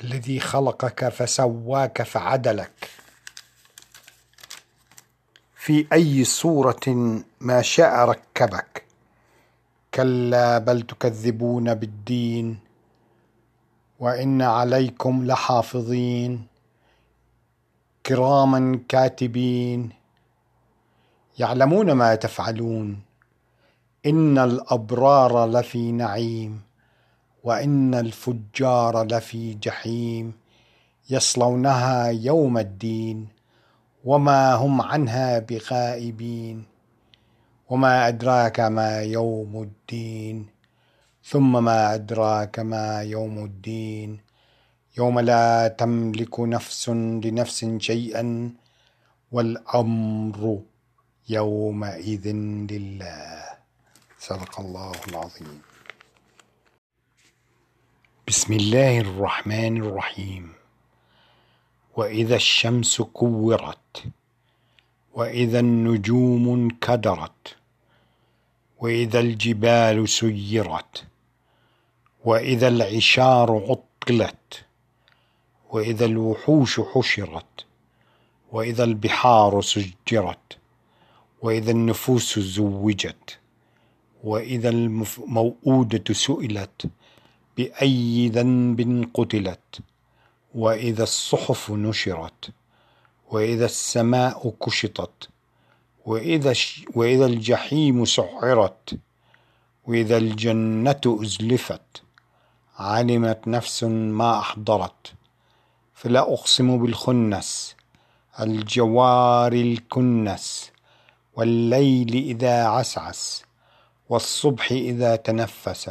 الذي خلقك فسواك فعدلك. في أي صورة ما شاء ركبك. كلا بل تكذبون بالدين وإن عليكم لحافظين. كراما كاتبين يعلمون ما تفعلون. إن الأبرار لفي نعيم. وإن الفجار لفي جحيم يصلونها يوم الدين وما هم عنها بغائبين وما أدراك ما يوم الدين ثم ما أدراك ما يوم الدين يوم لا تملك نفس لنفس شيئا والأمر يومئذ لله. صدق الله العظيم. بسم الله الرحمن الرحيم. وإذا الشمس كورت وإذا النجوم انكدرت وإذا الجبال سيرت وإذا العشار عطلت وإذا الوحوش حشرت وإذا البحار سجرت وإذا النفوس زوجت وإذا الموءوده سئلت بأي ذنب قتلت وإذا الصحف نشرت وإذا السماء كشطت وإذا وإذا الجحيم سعرت وإذا الجنة أزلفت علمت نفس ما أحضرت. فلا أقسم بالخنس الجوار الكنس والليل إذا عسعس والصبح إذا تنفس.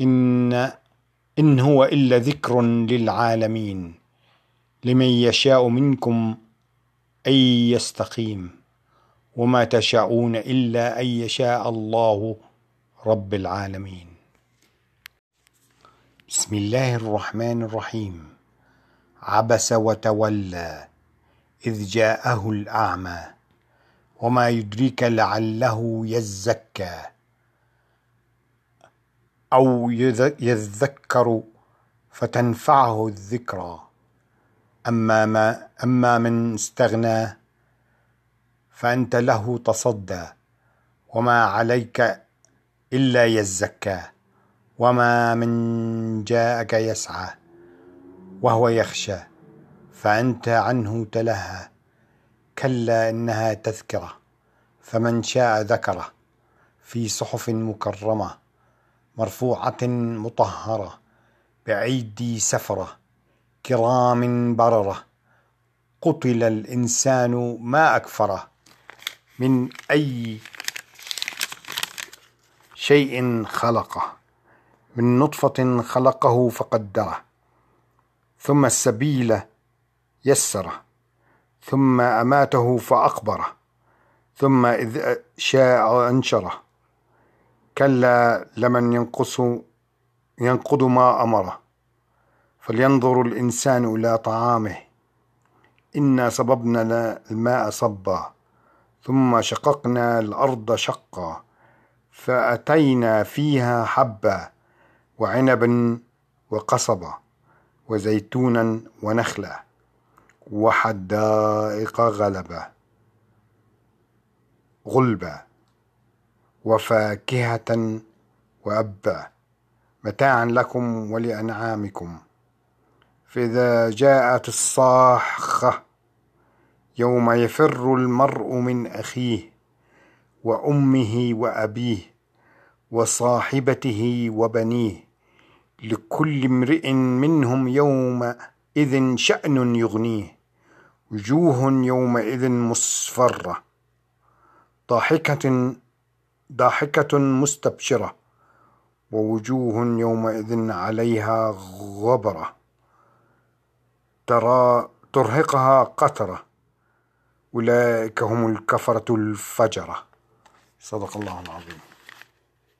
إن إن هو إلا ذكر للعالمين لمن يشاء منكم أن يستقيم وما تشاءون إلا أن يشاء الله رب العالمين. بسم الله الرحمن الرحيم. عبس وتولى إذ جاءه الأعمى وما يدريك لعله يزكى. أو يذكر فتنفعه الذكرى. أما, ما أما من استغنى فأنت له تصدى. وما عليك إلا يزكى. وما من جاءك يسعى وهو يخشى. فأنت عنه تلهى. كلا إنها تذكرة. فمن شاء ذكره. في صحف مكرمة. مرفوعة مطهرة بأيدي سفرة كرام بررة. قتل الإنسان ما أكفره من أي شيء خلقه. من نطفة خلقه فقدره. ثم السبيل يسره. ثم أماته فأقبره. ثم إذ شاء أنشره كلا لمن ينقص ينقض ما أمره. فلينظر الإنسان إلى طعامه. إنا صببنا الماء صبا ثم شققنا الأرض شقا فأتينا فيها حبا وعنبا وقصبا وزيتونا ونخلا وحدائق غلبا غلبا. وفاكهة وأبا. متاعا لكم ولأنعامكم. فإذا جاءت الصاخة يوم يفر المرء من أخيه وأمه وأبيه وصاحبته وبنيه لكل امرئ منهم يومئذ شأن يغنيه. وجوه يومئذ مصفرة ضاحكة ضاحكة مستبشرة ووجوه يومئذ عليها غبرة ترى ترهقها قترة. أولئك هم الكفرة الفجرة. صدق الله العظيم.